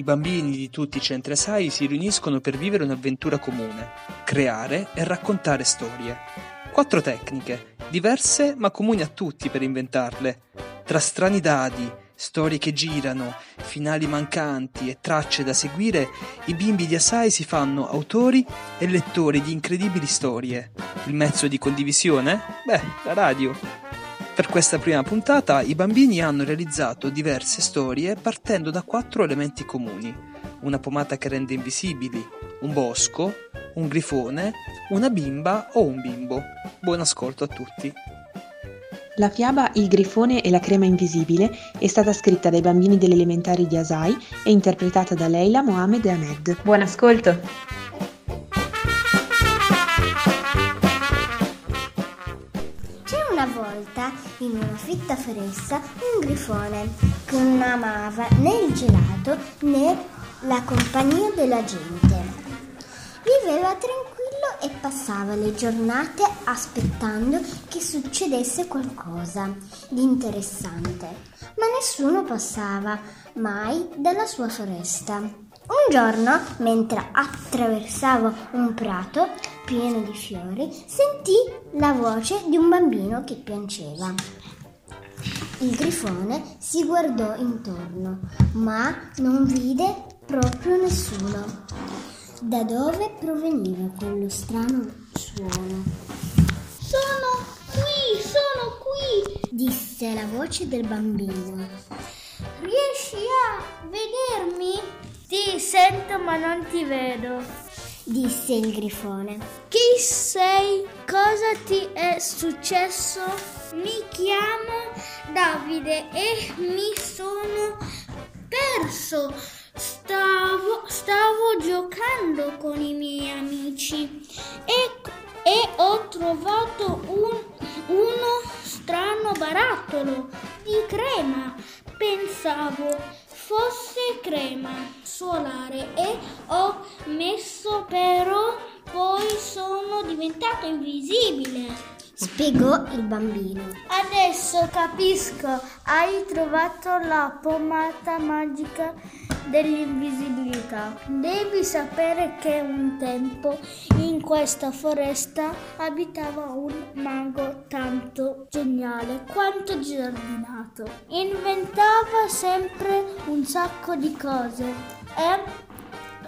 I bambini di tutti i centri SAI si riuniscono per vivere un'avventura comune, creare e raccontare storie. Quattro tecniche, diverse ma comuni a tutti per inventarle. Tra strani dadi, storie che girano, finali mancanti e tracce da seguire, i bimbi di Asai si fanno autori e lettori di incredibili storie. Il mezzo di condivisione? Beh, la radio. Per questa prima puntata i bambini hanno realizzato diverse storie partendo da quattro elementi comuni. Una pomata che rende invisibili, un bosco, un grifone, una bimba o un bimbo. Buon ascolto a tutti. La fiaba Il grifone e la crema invisibile è stata scritta dai bambini delle elementari di Asai e interpretata da Leila, Mohamed e Ahmed. Buon ascolto! In una fitta foresta un grifone che non amava né il gelato né la compagnia della gente. Viveva tranquillo e passava le giornate aspettando che succedesse qualcosa di interessante, ma nessuno passava mai dalla sua foresta. Un giorno, mentre attraversava un prato, pieno di fiori, sentì la voce di un bambino che piangeva. Il grifone si guardò intorno, ma non vide proprio nessuno. Da dove proveniva quello strano suono? Sono qui, sono qui, disse la voce del bambino. Riesci a vedermi? Ti sento ma non ti vedo disse il grifone. Chi sei? Cosa ti è successo? Mi chiamo Davide e mi sono perso. Stavo, stavo giocando con i miei amici e, e ho trovato un, uno strano barattolo di crema. Pensavo fosse crema solare e ho messo però poi sono diventato invisibile. Spiegò il bambino. Adesso capisco, hai trovato la pomata magica dell'invisibilità. Devi sapere che un tempo in questa foresta abitava un mago tanto geniale quanto giardinato. Inventava sempre un sacco di cose e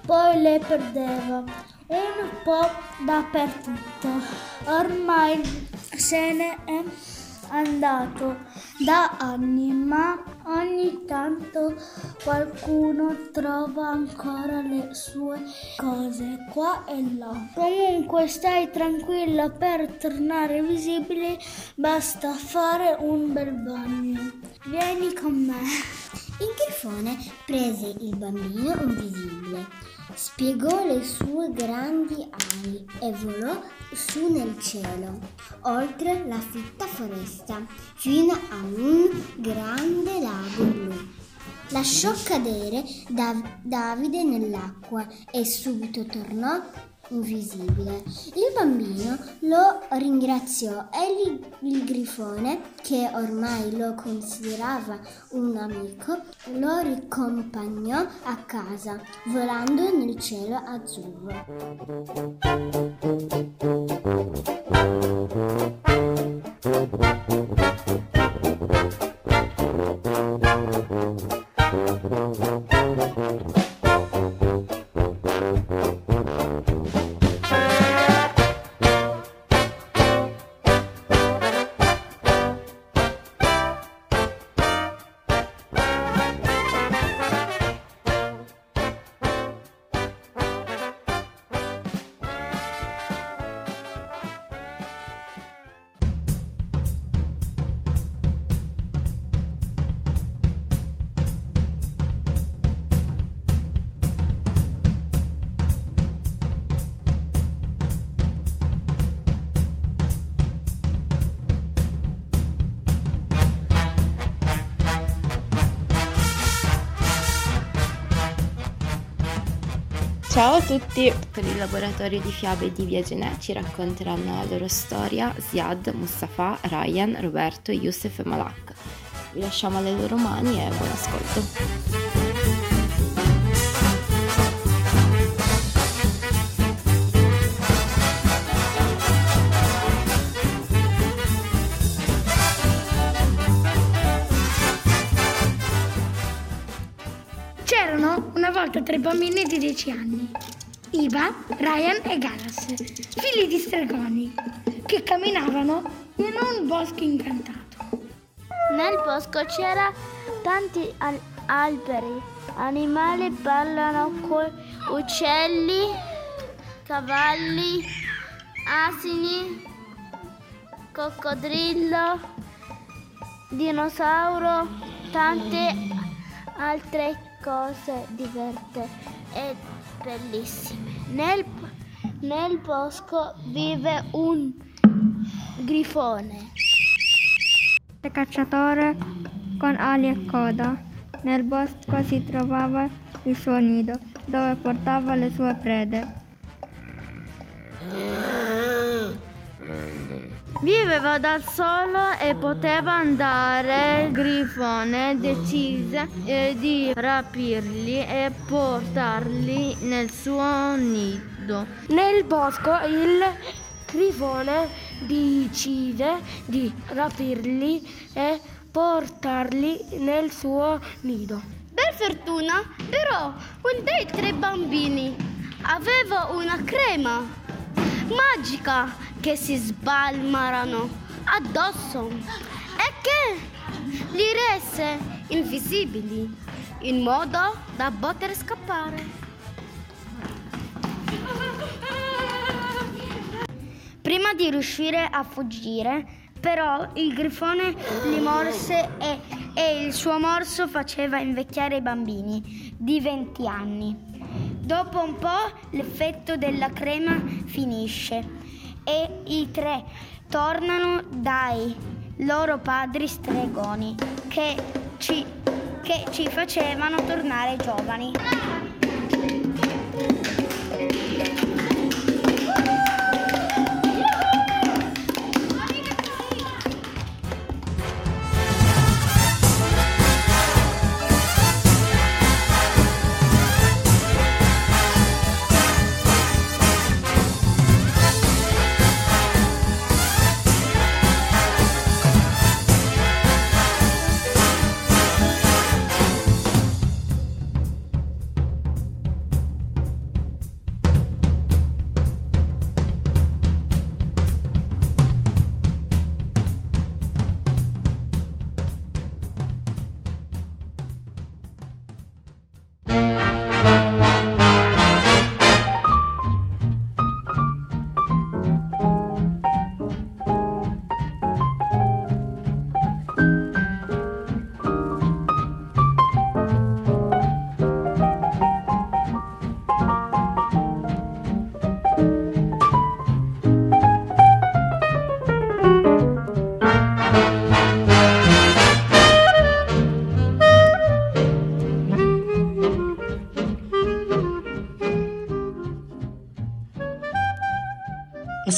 poi le perdeva un po' dappertutto. Ormai se ne è andato da anni, ma ogni tanto qualcuno trova ancora le sue cose qua e là. Comunque stai tranquilla per tornare visibile, basta fare un bel bagno. Vieni con me. Il grifone prese il bambino invisibile, spiegò le sue grandi ali e volò su nel cielo, oltre la fitta foresta, fino a un grande lago blu. Lasciò cadere Dav- Davide nell'acqua e subito tornò invisibile. Il bambino lo ringraziò e il, grifone, che ormai lo considerava un amico, lo ricompagnò a casa, volando nel cielo azzurro. Ciao a tutti! Per il laboratorio di fiabe di Via Genè ci racconteranno la loro storia Ziad, Mustafa, Ryan, Roberto, Youssef e Malak. Vi lasciamo alle loro mani e buon ascolto. Tre bambini di 10 anni, Iva, Ryan e Galas, figli di stregoni, che camminavano in un bosco incantato. Nel bosco c'era tanti al- alberi, animali parlano con uccelli, cavalli, asini, coccodrillo, dinosauro, tante altre cose diverse e bellissime. Nel, nel bosco vive un grifone. cacciatore con ali e coda. Nel bosco si trovava il suo nido, dove portava le sue prede. Viveva da solo e poteva andare. Il grifone decise eh, di rapirli e portarli nel suo nido. Nel bosco il grifone decide di rapirli e portarli nel suo nido. Per fortuna, però, un dei tre bambini aveva una crema magica che si sbalmarano addosso e che li rese invisibili in modo da poter scappare. Prima di riuscire a fuggire, però, il grifone li morse e, e il suo morso faceva invecchiare i bambini di 20 anni. Dopo un po' l'effetto della crema finisce e i tre tornano dai loro padri stregoni che ci, che ci facevano tornare giovani.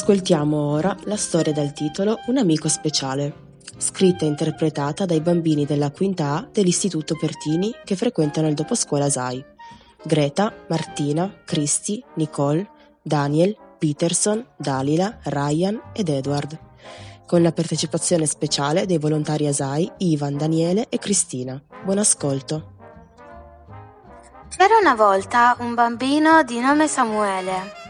Ascoltiamo ora la storia dal titolo Un amico speciale, scritta e interpretata dai bambini della quinta A dell'Istituto Pertini che frequentano il doposcuola SAI. Greta, Martina, Christy, Nicole, Daniel, Peterson, Dalila, Ryan ed Edward, con la partecipazione speciale dei volontari ASAI Ivan, Daniele e Cristina. Buon ascolto. C'era una volta un bambino di nome Samuele.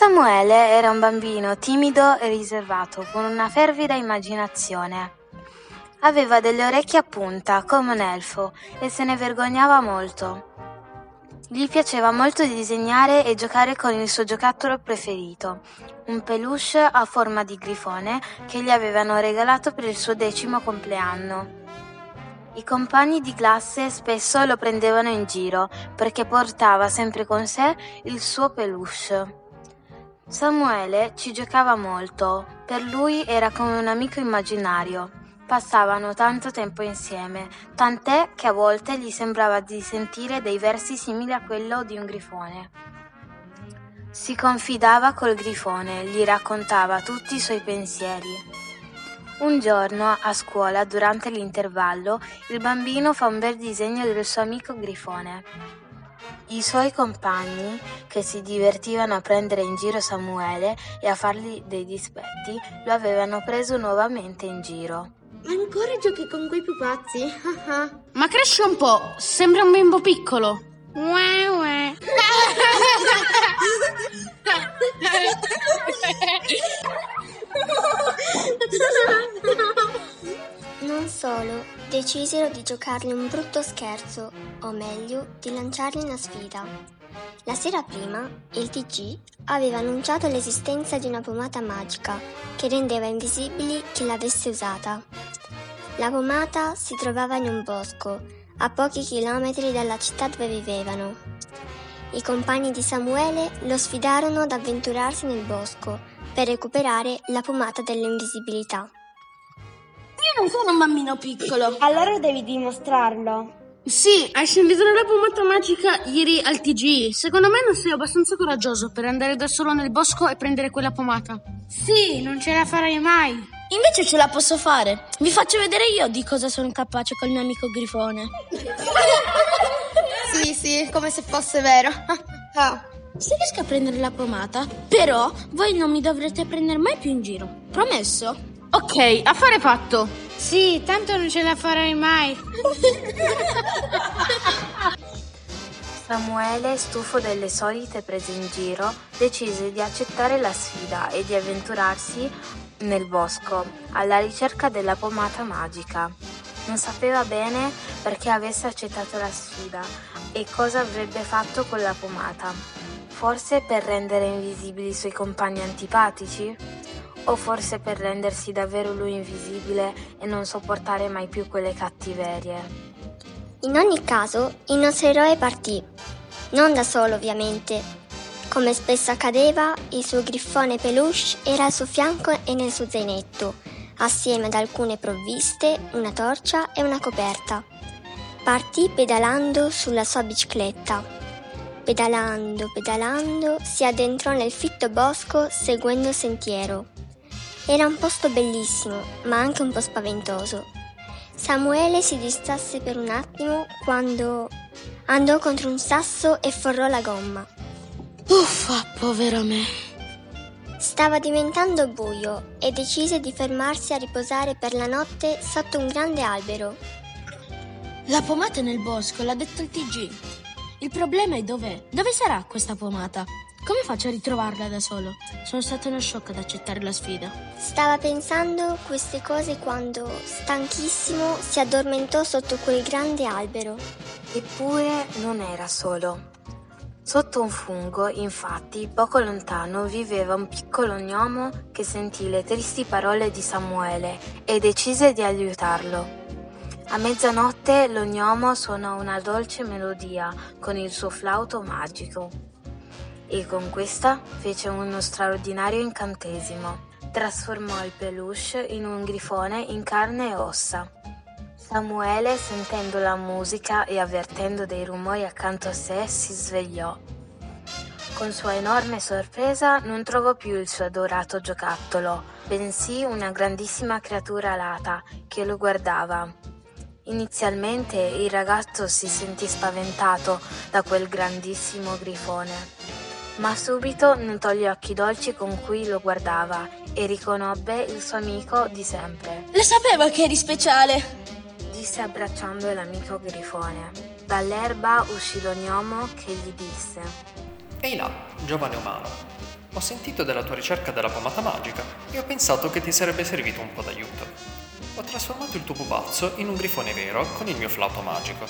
Samuele era un bambino timido e riservato, con una fervida immaginazione. Aveva delle orecchie a punta, come un elfo, e se ne vergognava molto. Gli piaceva molto disegnare e giocare con il suo giocattolo preferito, un peluche a forma di grifone che gli avevano regalato per il suo decimo compleanno. I compagni di classe spesso lo prendevano in giro perché portava sempre con sé il suo peluche. Samuele ci giocava molto, per lui era come un amico immaginario. Passavano tanto tempo insieme, tant'è che a volte gli sembrava di sentire dei versi simili a quello di un grifone. Si confidava col grifone, gli raccontava tutti i suoi pensieri. Un giorno a scuola, durante l'intervallo, il bambino fa un bel disegno del suo amico grifone. I suoi compagni, che si divertivano a prendere in giro Samuele e a fargli dei dispetti, lo avevano preso nuovamente in giro. Ancora giochi con quei pupazzi? Ma cresci un po', sembra un bimbo piccolo. Ue, ue. Solo, decisero di giocargli un brutto scherzo, o meglio, di lanciargli una sfida. La sera prima, il TG aveva annunciato l'esistenza di una pomata magica che rendeva invisibili chi l'avesse usata. La pomata si trovava in un bosco, a pochi chilometri dalla città dove vivevano. I compagni di Samuele lo sfidarono ad avventurarsi nel bosco per recuperare la pomata dell'invisibilità. Io non sono un bambino piccolo. Allora devi dimostrarlo. Sì, hai sentito la pomata magica ieri al TG. Secondo me non sei abbastanza coraggioso per andare da solo nel bosco e prendere quella pomata. Sì, non ce la farai mai. Invece ce la posso fare. Vi faccio vedere io di cosa sono capace col mio amico Grifone. Sì, sì, come se fosse vero. Ah, se riesco a prendere la pomata, però voi non mi dovrete prendere mai più in giro. Promesso? Ok, affare fatto. Sì, tanto non ce la farai mai. Samuele, stufo delle solite prese in giro, decise di accettare la sfida e di avventurarsi nel bosco alla ricerca della pomata magica. Non sapeva bene perché avesse accettato la sfida e cosa avrebbe fatto con la pomata. Forse per rendere invisibili i suoi compagni antipatici? O forse per rendersi davvero lui invisibile e non sopportare mai più quelle cattiverie? In ogni caso, il nostro eroe partì. Non da solo, ovviamente. Come spesso accadeva, il suo griffone peluche era al suo fianco e nel suo zainetto, assieme ad alcune provviste, una torcia e una coperta. Partì pedalando sulla sua bicicletta. Pedalando, pedalando, si addentrò nel fitto bosco seguendo il sentiero. Era un posto bellissimo, ma anche un po' spaventoso. Samuele si distrasse per un attimo quando andò contro un sasso e forrò la gomma. Uffa, povero me. Stava diventando buio e decise di fermarsi a riposare per la notte sotto un grande albero. La pomata è nel bosco, l'ha detto il TG. Il problema è dov'è? Dove sarà questa pomata? Come faccio a ritrovarla da solo? Sono stato uno shock ad accettare la sfida. Stava pensando queste cose quando, stanchissimo, si addormentò sotto quel grande albero. Eppure non era solo. Sotto un fungo, infatti, poco lontano viveva un piccolo gnomo che sentì le tristi parole di Samuele e decise di aiutarlo. A mezzanotte lo gnomo suonò una dolce melodia con il suo flauto magico e con questa fece uno straordinario incantesimo. Trasformò il peluche in un grifone in carne e ossa. Samuele, sentendo la musica e avvertendo dei rumori accanto a sé, si svegliò. Con sua enorme sorpresa non trovò più il suo adorato giocattolo, bensì una grandissima creatura alata che lo guardava. Inizialmente il ragazzo si sentì spaventato da quel grandissimo grifone, ma subito notò gli occhi dolci con cui lo guardava e riconobbe il suo amico di sempre. Lo sapevo che eri speciale! disse abbracciando l'amico grifone. Dall'erba uscì lo gnomo che gli disse: Ehi là, giovane umano. Ho sentito della tua ricerca della pomata magica e ho pensato che ti sarebbe servito un po' d'aiuto. Ho trasformato il tuo pupazzo in un grifone vero con il mio flauto magico.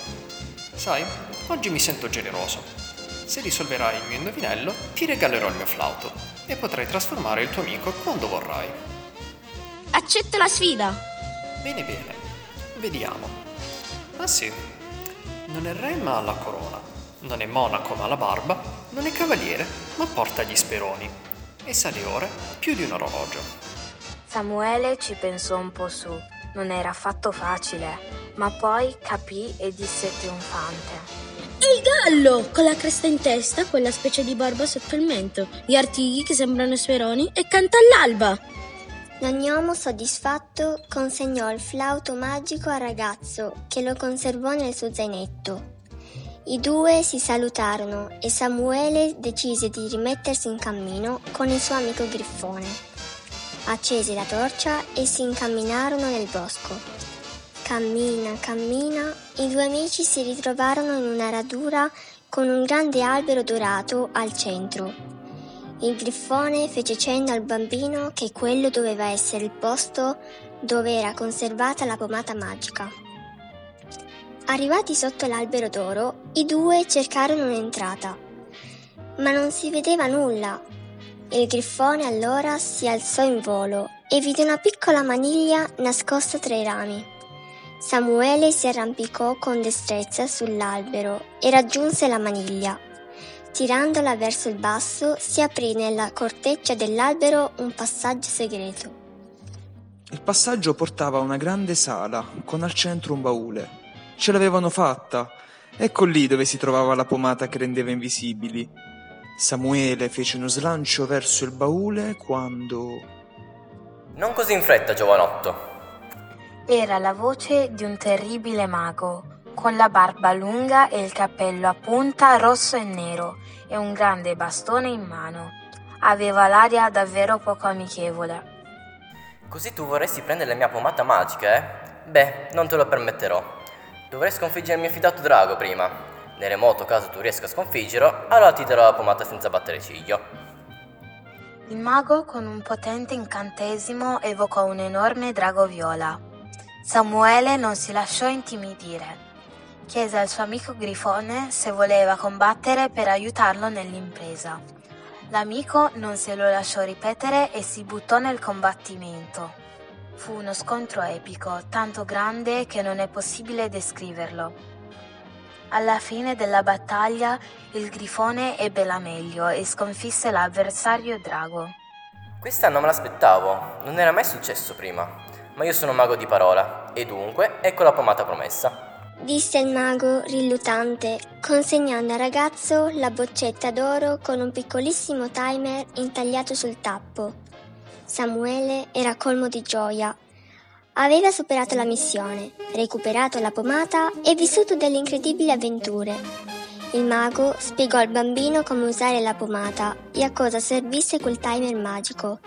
Sai, oggi mi sento generoso. Se risolverai il mio indovinello, ti regalerò il mio flauto e potrai trasformare il tuo amico quando vorrai. Accetto la sfida! Bene, bene. Vediamo. Ah sì. Non è re ma ha la corona. Non è monaco ma ha la barba. Non è cavaliere ma porta gli speroni. E sa le ore più di un orologio. Samuele ci pensò un po' su. Non era affatto facile, ma poi capì e disse trionfante. Il gallo, con la cresta in testa, quella specie di barba sotto il mento, gli artigli che sembrano speroni e canta all'alba. Lo gnomo soddisfatto consegnò il flauto magico al ragazzo che lo conservò nel suo zainetto. I due si salutarono e Samuele decise di rimettersi in cammino con il suo amico Griffone. Accese la torcia e si incamminarono nel bosco. Cammina, cammina, i due amici si ritrovarono in una radura con un grande albero dorato al centro. Il grifone fece cenno al bambino che quello doveva essere il posto dove era conservata la pomata magica. Arrivati sotto l'albero d'oro, i due cercarono un'entrata, ma non si vedeva nulla. Il grifone allora si alzò in volo e vide una piccola maniglia nascosta tra i rami. Samuele si arrampicò con destrezza sull'albero e raggiunse la maniglia. Tirandola verso il basso, si aprì nella corteccia dell'albero un passaggio segreto. Il passaggio portava a una grande sala, con al centro un baule. Ce l'avevano fatta. Ecco lì dove si trovava la pomata che rendeva invisibili. Samuele fece uno slancio verso il baule quando... Non così in fretta, giovanotto. Era la voce di un terribile mago, con la barba lunga e il cappello a punta rosso e nero e un grande bastone in mano. Aveva l'aria davvero poco amichevole. Così tu vorresti prendere la mia pomata magica, eh? Beh, non te lo permetterò. Dovrei sconfiggere il mio fidato drago prima. Nel remoto caso tu riesca a sconfiggerlo, allora ti darò la pomata senza battere ciglio. Il mago con un potente incantesimo evocò un enorme drago viola. Samuele non si lasciò intimidire. Chiese al suo amico Grifone se voleva combattere per aiutarlo nell'impresa. L'amico non se lo lasciò ripetere e si buttò nel combattimento. Fu uno scontro epico, tanto grande che non è possibile descriverlo. Alla fine della battaglia il grifone ebbe la meglio e sconfisse l'avversario drago. Questa non me l'aspettavo, non era mai successo prima ma io sono mago di parola, e dunque ecco la pomata promessa. Disse il mago rilutante, consegnando al ragazzo la boccetta d'oro con un piccolissimo timer intagliato sul tappo. Samuele era colmo di gioia. Aveva superato la missione, recuperato la pomata e vissuto delle incredibili avventure. Il mago spiegò al bambino come usare la pomata e a cosa servisse quel timer magico.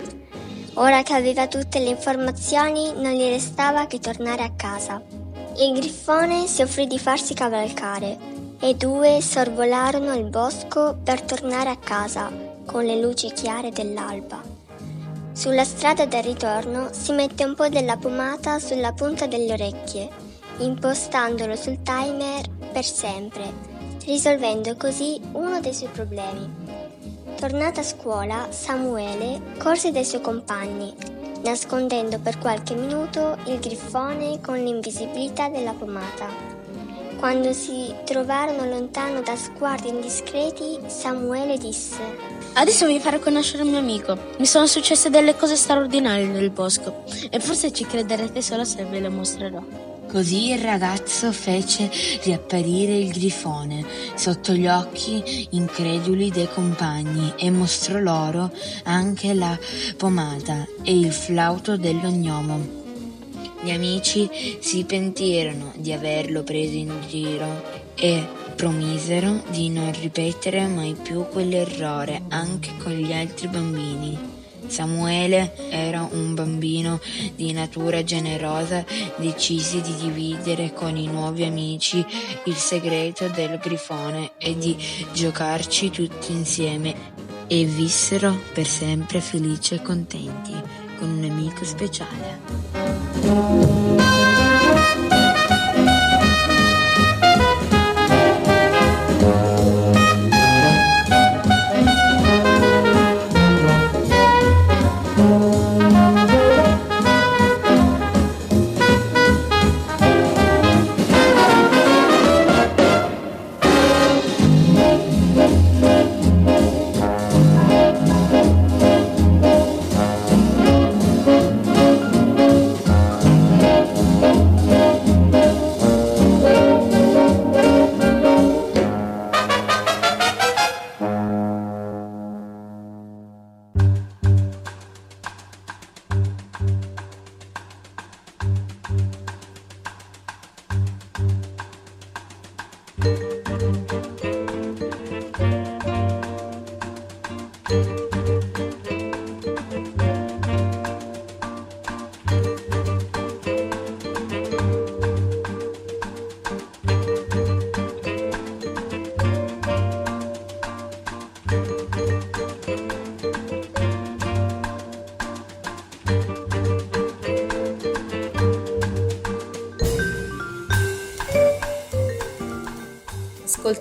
Ora che aveva tutte le informazioni non gli restava che tornare a casa. Il grifone si offrì di farsi cavalcare e i due sorvolarono il bosco per tornare a casa con le luci chiare dell'alba. Sulla strada del ritorno si mette un po' della pomata sulla punta delle orecchie, impostandolo sul timer per sempre, risolvendo così uno dei suoi problemi. Tornata a scuola, Samuele corse dai suoi compagni, nascondendo per qualche minuto il grifone con l'invisibilità della pomata. Quando si trovarono lontano da sguardi indiscreti, Samuele disse: Adesso vi farò conoscere il mio amico. Mi sono successe delle cose straordinarie nel bosco e forse ci crederete solo se ve le mostrerò. Così il ragazzo fece riapparire il grifone sotto gli occhi increduli dei compagni e mostrò loro anche la pomata e il flauto dell'ognomo. Gli amici si pentirono di averlo preso in giro e promisero di non ripetere mai più quell'errore anche con gli altri bambini. Samuele era un bambino di natura generosa, decisi di dividere con i nuovi amici il segreto del grifone e di giocarci tutti insieme e vissero per sempre felici e contenti con un amico speciale.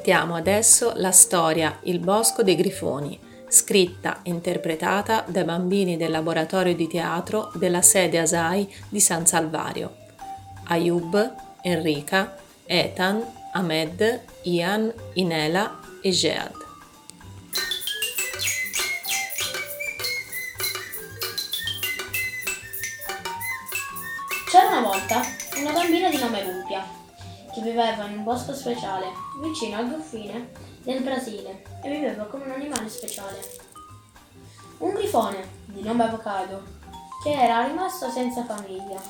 Ascoltiamo adesso la storia Il bosco dei grifoni, scritta e interpretata dai bambini del laboratorio di teatro della sede ASAI di San Salvario. Ayub, Enrica, Ethan, Ahmed, Ian, Inela e Jehad. C'era una volta una bambina di nome Lumpia che viveva in un bosco speciale vicino al confine del Brasile e viveva come un animale speciale. Un grifone di nome Avocado che era rimasto senza famiglia.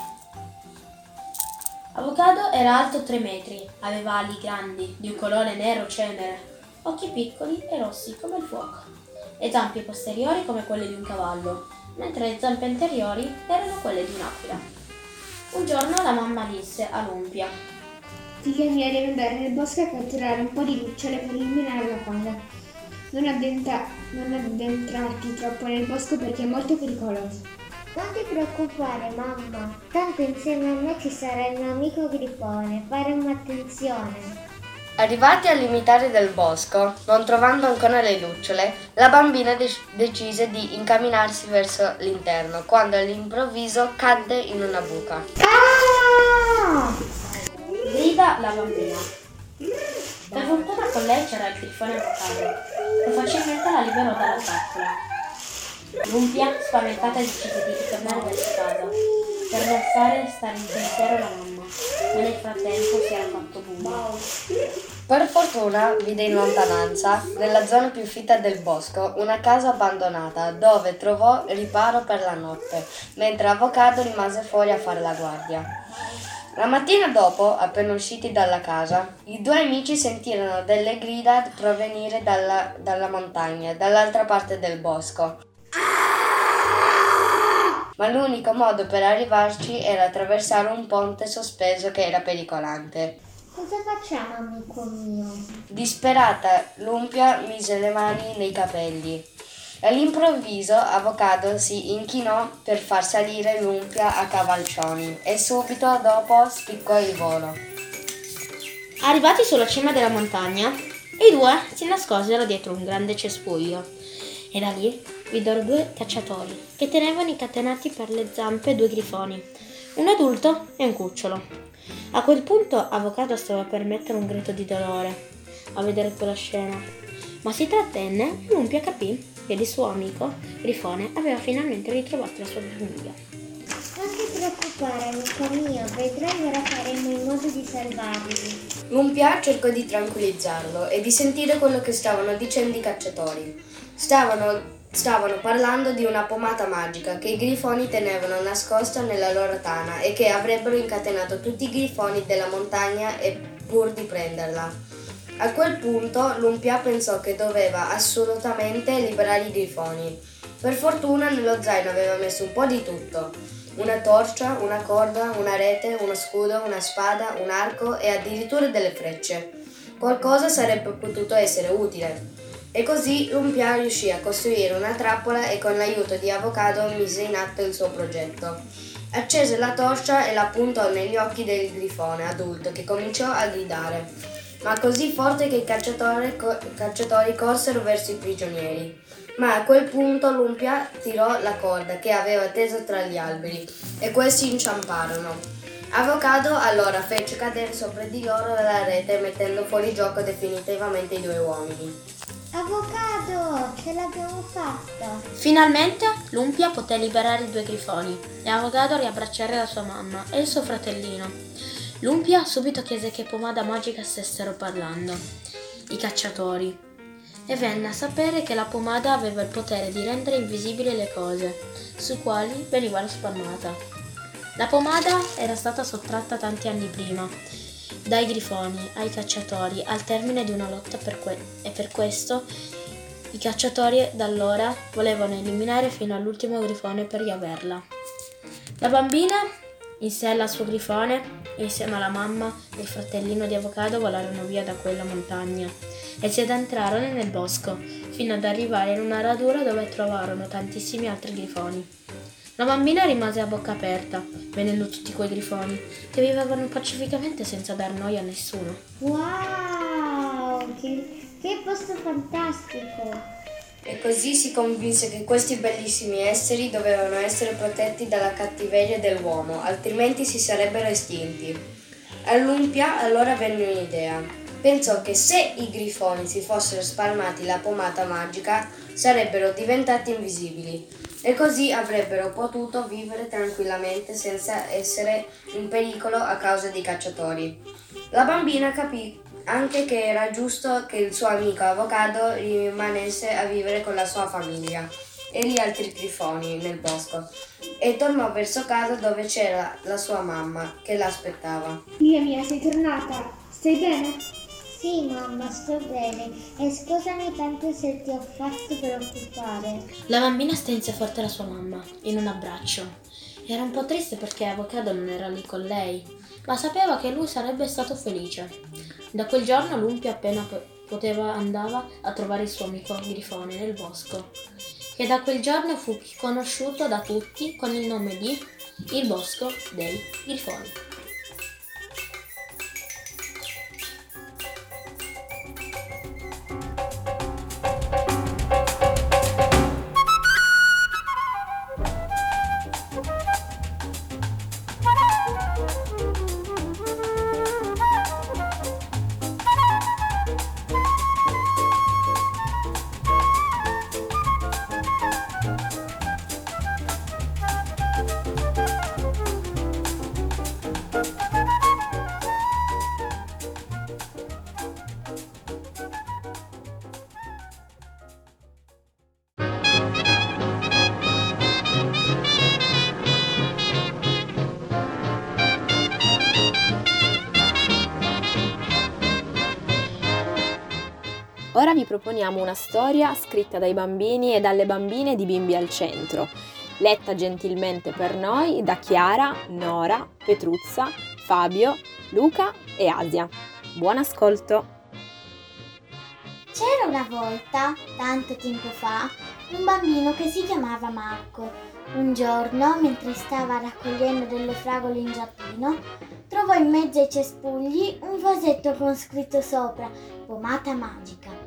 Avocado era alto 3 metri, aveva ali grandi, di un colore nero cenere, occhi piccoli e rossi come il fuoco, e zampe posteriori come quelle di un cavallo, mentre le zampe anteriori erano quelle di un'aquila. Un giorno la mamma disse a Lumpia: Figlia mia, devi andare nel bosco a catturare un po' di lucciole per illuminare la casa. Non, addenta- non addentrarti troppo nel bosco perché è molto pericoloso. Non ti preoccupare mamma, tanto insieme a me ci sarà il mio amico grifone, faremo attenzione. Arrivati al limitare del bosco, non trovando ancora le lucciole, la bambina de- decise di incamminarsi verso l'interno, quando all'improvviso cadde in una buca. Ah! Grida la bambina. Per fortuna con lei c'era il grifone avocado, che facilmente la liberò dalla trappola. Lumpia, spaventata, decise di ritornare verso casa per fare stare in pensiero la mamma, ma nel frattempo si era fatto buio. Per fortuna vide in lontananza, nella zona più fitta del bosco, una casa abbandonata dove trovò riparo per la notte, mentre Avocado rimase fuori a fare la guardia. La mattina dopo, appena usciti dalla casa, i due amici sentirono delle grida provenire dalla, dalla montagna, dall'altra parte del bosco. Ma l'unico modo per arrivarci era attraversare un ponte sospeso che era pericolante. Cosa facciamo amico mio? Disperata, Lumpia mise le mani nei capelli. All'improvviso Avocado si inchinò per far salire Lumpia a cavalcioni e subito dopo spiccò il volo. Arrivati sulla cima della montagna, i due si nascosero dietro un grande cespuglio e da lì videro due cacciatori che tenevano incatenati per le zampe due grifoni, un adulto e un cucciolo. A quel punto Avocado stava per mettere un grido di dolore a vedere quella scena, ma si trattenne e Lumpia capì che il suo amico Grifone aveva finalmente ritrovato la sua famiglia. Non ti preoccupare amico mio, vedrai ora faremo in modo di salvarli. Lumpia cercò di tranquillizzarlo e di sentire quello che stavano dicendo i cacciatori. Stavano, stavano parlando di una pomata magica che i grifoni tenevano nascosta nella loro tana e che avrebbero incatenato tutti i grifoni della montagna e pur di prenderla. A quel punto Lumpia pensò che doveva assolutamente liberare i grifoni. Per fortuna nello zaino aveva messo un po' di tutto. Una torcia, una corda, una rete, uno scudo, una spada, un arco e addirittura delle frecce. Qualcosa sarebbe potuto essere utile. E così Lumpia riuscì a costruire una trappola e con l'aiuto di Avocado mise in atto il suo progetto. Accese la torcia e la puntò negli occhi del grifone adulto che cominciò a gridare, ma così forte che i cacciatori, co- cacciatori corsero verso i prigionieri. Ma a quel punto Lumpia tirò la corda che aveva teso tra gli alberi e questi inciamparono. Avocado allora fece cadere sopra di loro la rete mettendo fuori gioco definitivamente i due uomini. Avocado, ce l'abbiamo fatta! Finalmente Lumpia poté liberare i due grifoni e Avocado riabbracciare la sua mamma e il suo fratellino. Lumpia subito chiese che pomada magica stessero parlando. I cacciatori. E venne a sapere che la pomada aveva il potere di rendere invisibili le cose, su quali veniva spalmata. La pomada era stata sottratta tanti anni prima dai grifoni ai cacciatori al termine di una lotta per que- e per questo i cacciatori da allora volevano eliminare fino all'ultimo grifone per riaverla. La bambina, insieme al suo grifone, insieme alla mamma e il fratellino di avocado volarono via da quella montagna e si addentrarono nel bosco fino ad arrivare in una radura dove trovarono tantissimi altri grifoni. La bambina rimase a bocca aperta, vedendo tutti quei grifoni, che vivevano pacificamente senza dar noia a nessuno. Wow, che, che posto fantastico! E così si convinse che questi bellissimi esseri dovevano essere protetti dalla cattiveria dell'uomo, altrimenti si sarebbero estinti. A Lumpia allora venne un'idea. Pensò che se i grifoni si fossero spalmati la pomata magica sarebbero diventati invisibili e così avrebbero potuto vivere tranquillamente senza essere in pericolo a causa dei cacciatori. La bambina capì anche che era giusto che il suo amico avvocato rimanesse a vivere con la sua famiglia e gli altri grifoni nel bosco e tornò verso casa dove c'era la sua mamma che l'aspettava. Figlia mia, sei tornata? Stai bene? Sì, mamma, sto bene e scusami tanto se ti ho fatto preoccupare. La bambina strinse forte la sua mamma in un abbraccio. Era un po' triste perché Avocado non era lì con lei, ma sapeva che lui sarebbe stato felice. Da quel giorno Lumpia appena poteva andava a trovare il suo amico Grifone nel bosco, che da quel giorno fu conosciuto da tutti con il nome di il bosco dei Grifoni. Proponiamo una storia scritta dai bambini e dalle bambine di Bimbi al Centro, letta gentilmente per noi da Chiara, Nora, Petruzza, Fabio, Luca e Asia. Buon ascolto! C'era una volta, tanto tempo fa, un bambino che si chiamava Marco. Un giorno, mentre stava raccogliendo delle fragole in giardino, trovò in mezzo ai cespugli un vasetto con scritto sopra pomata magica.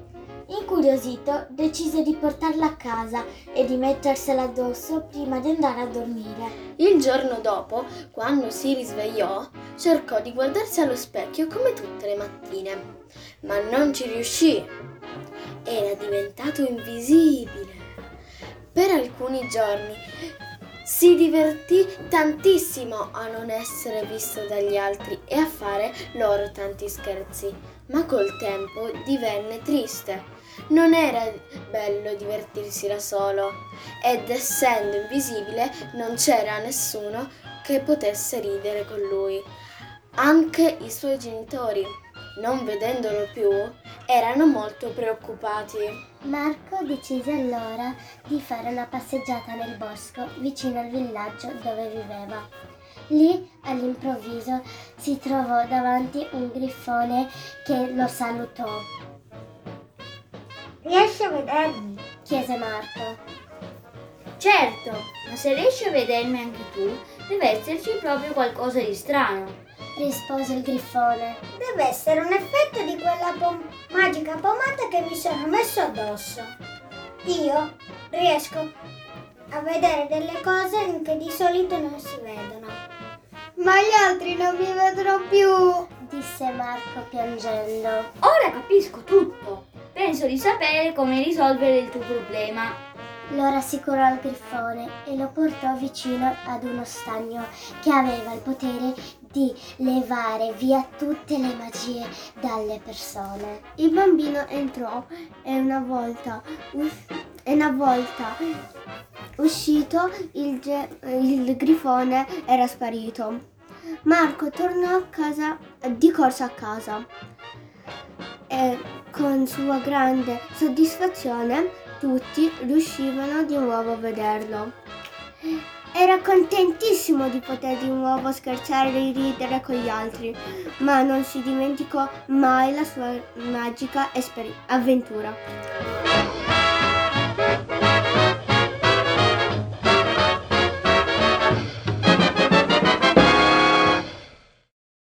Incuriosito, decise di portarla a casa e di mettersela addosso prima di andare a dormire. Il giorno dopo, quando si risvegliò, cercò di guardarsi allo specchio come tutte le mattine, ma non ci riuscì. Era diventato invisibile. Per alcuni giorni si divertì tantissimo a non essere visto dagli altri e a fare loro tanti scherzi, ma col tempo divenne triste. Non era bello divertirsi da solo ed essendo invisibile non c'era nessuno che potesse ridere con lui. Anche i suoi genitori, non vedendolo più, erano molto preoccupati. Marco decise allora di fare una passeggiata nel bosco vicino al villaggio dove viveva. Lì all'improvviso si trovò davanti un grifone che lo salutò. Riesci a vedermi? chiese Marco. Certo, ma se riesci a vedermi anche tu, deve esserci proprio qualcosa di strano. rispose il grifone. Deve essere un effetto di quella pom- magica pomata che mi sono messo addosso. Io riesco a vedere delle cose che di solito non si vedono. Ma gli altri non mi vedono più, disse Marco piangendo. Ora capisco tutto. Penso di sapere come risolvere il tuo problema. Lo rassicurò il grifone e lo portò vicino ad uno stagno che aveva il potere di levare via tutte le magie dalle persone. Il bambino entrò e una volta, us- e una volta uscito il, ge- il grifone era sparito. Marco tornò a casa di corsa a casa e con sua grande soddisfazione tutti riuscivano di nuovo a vederlo. Era contentissimo di poter di nuovo scherzare e ridere con gli altri, ma non si dimenticò mai la sua magica esper- avventura.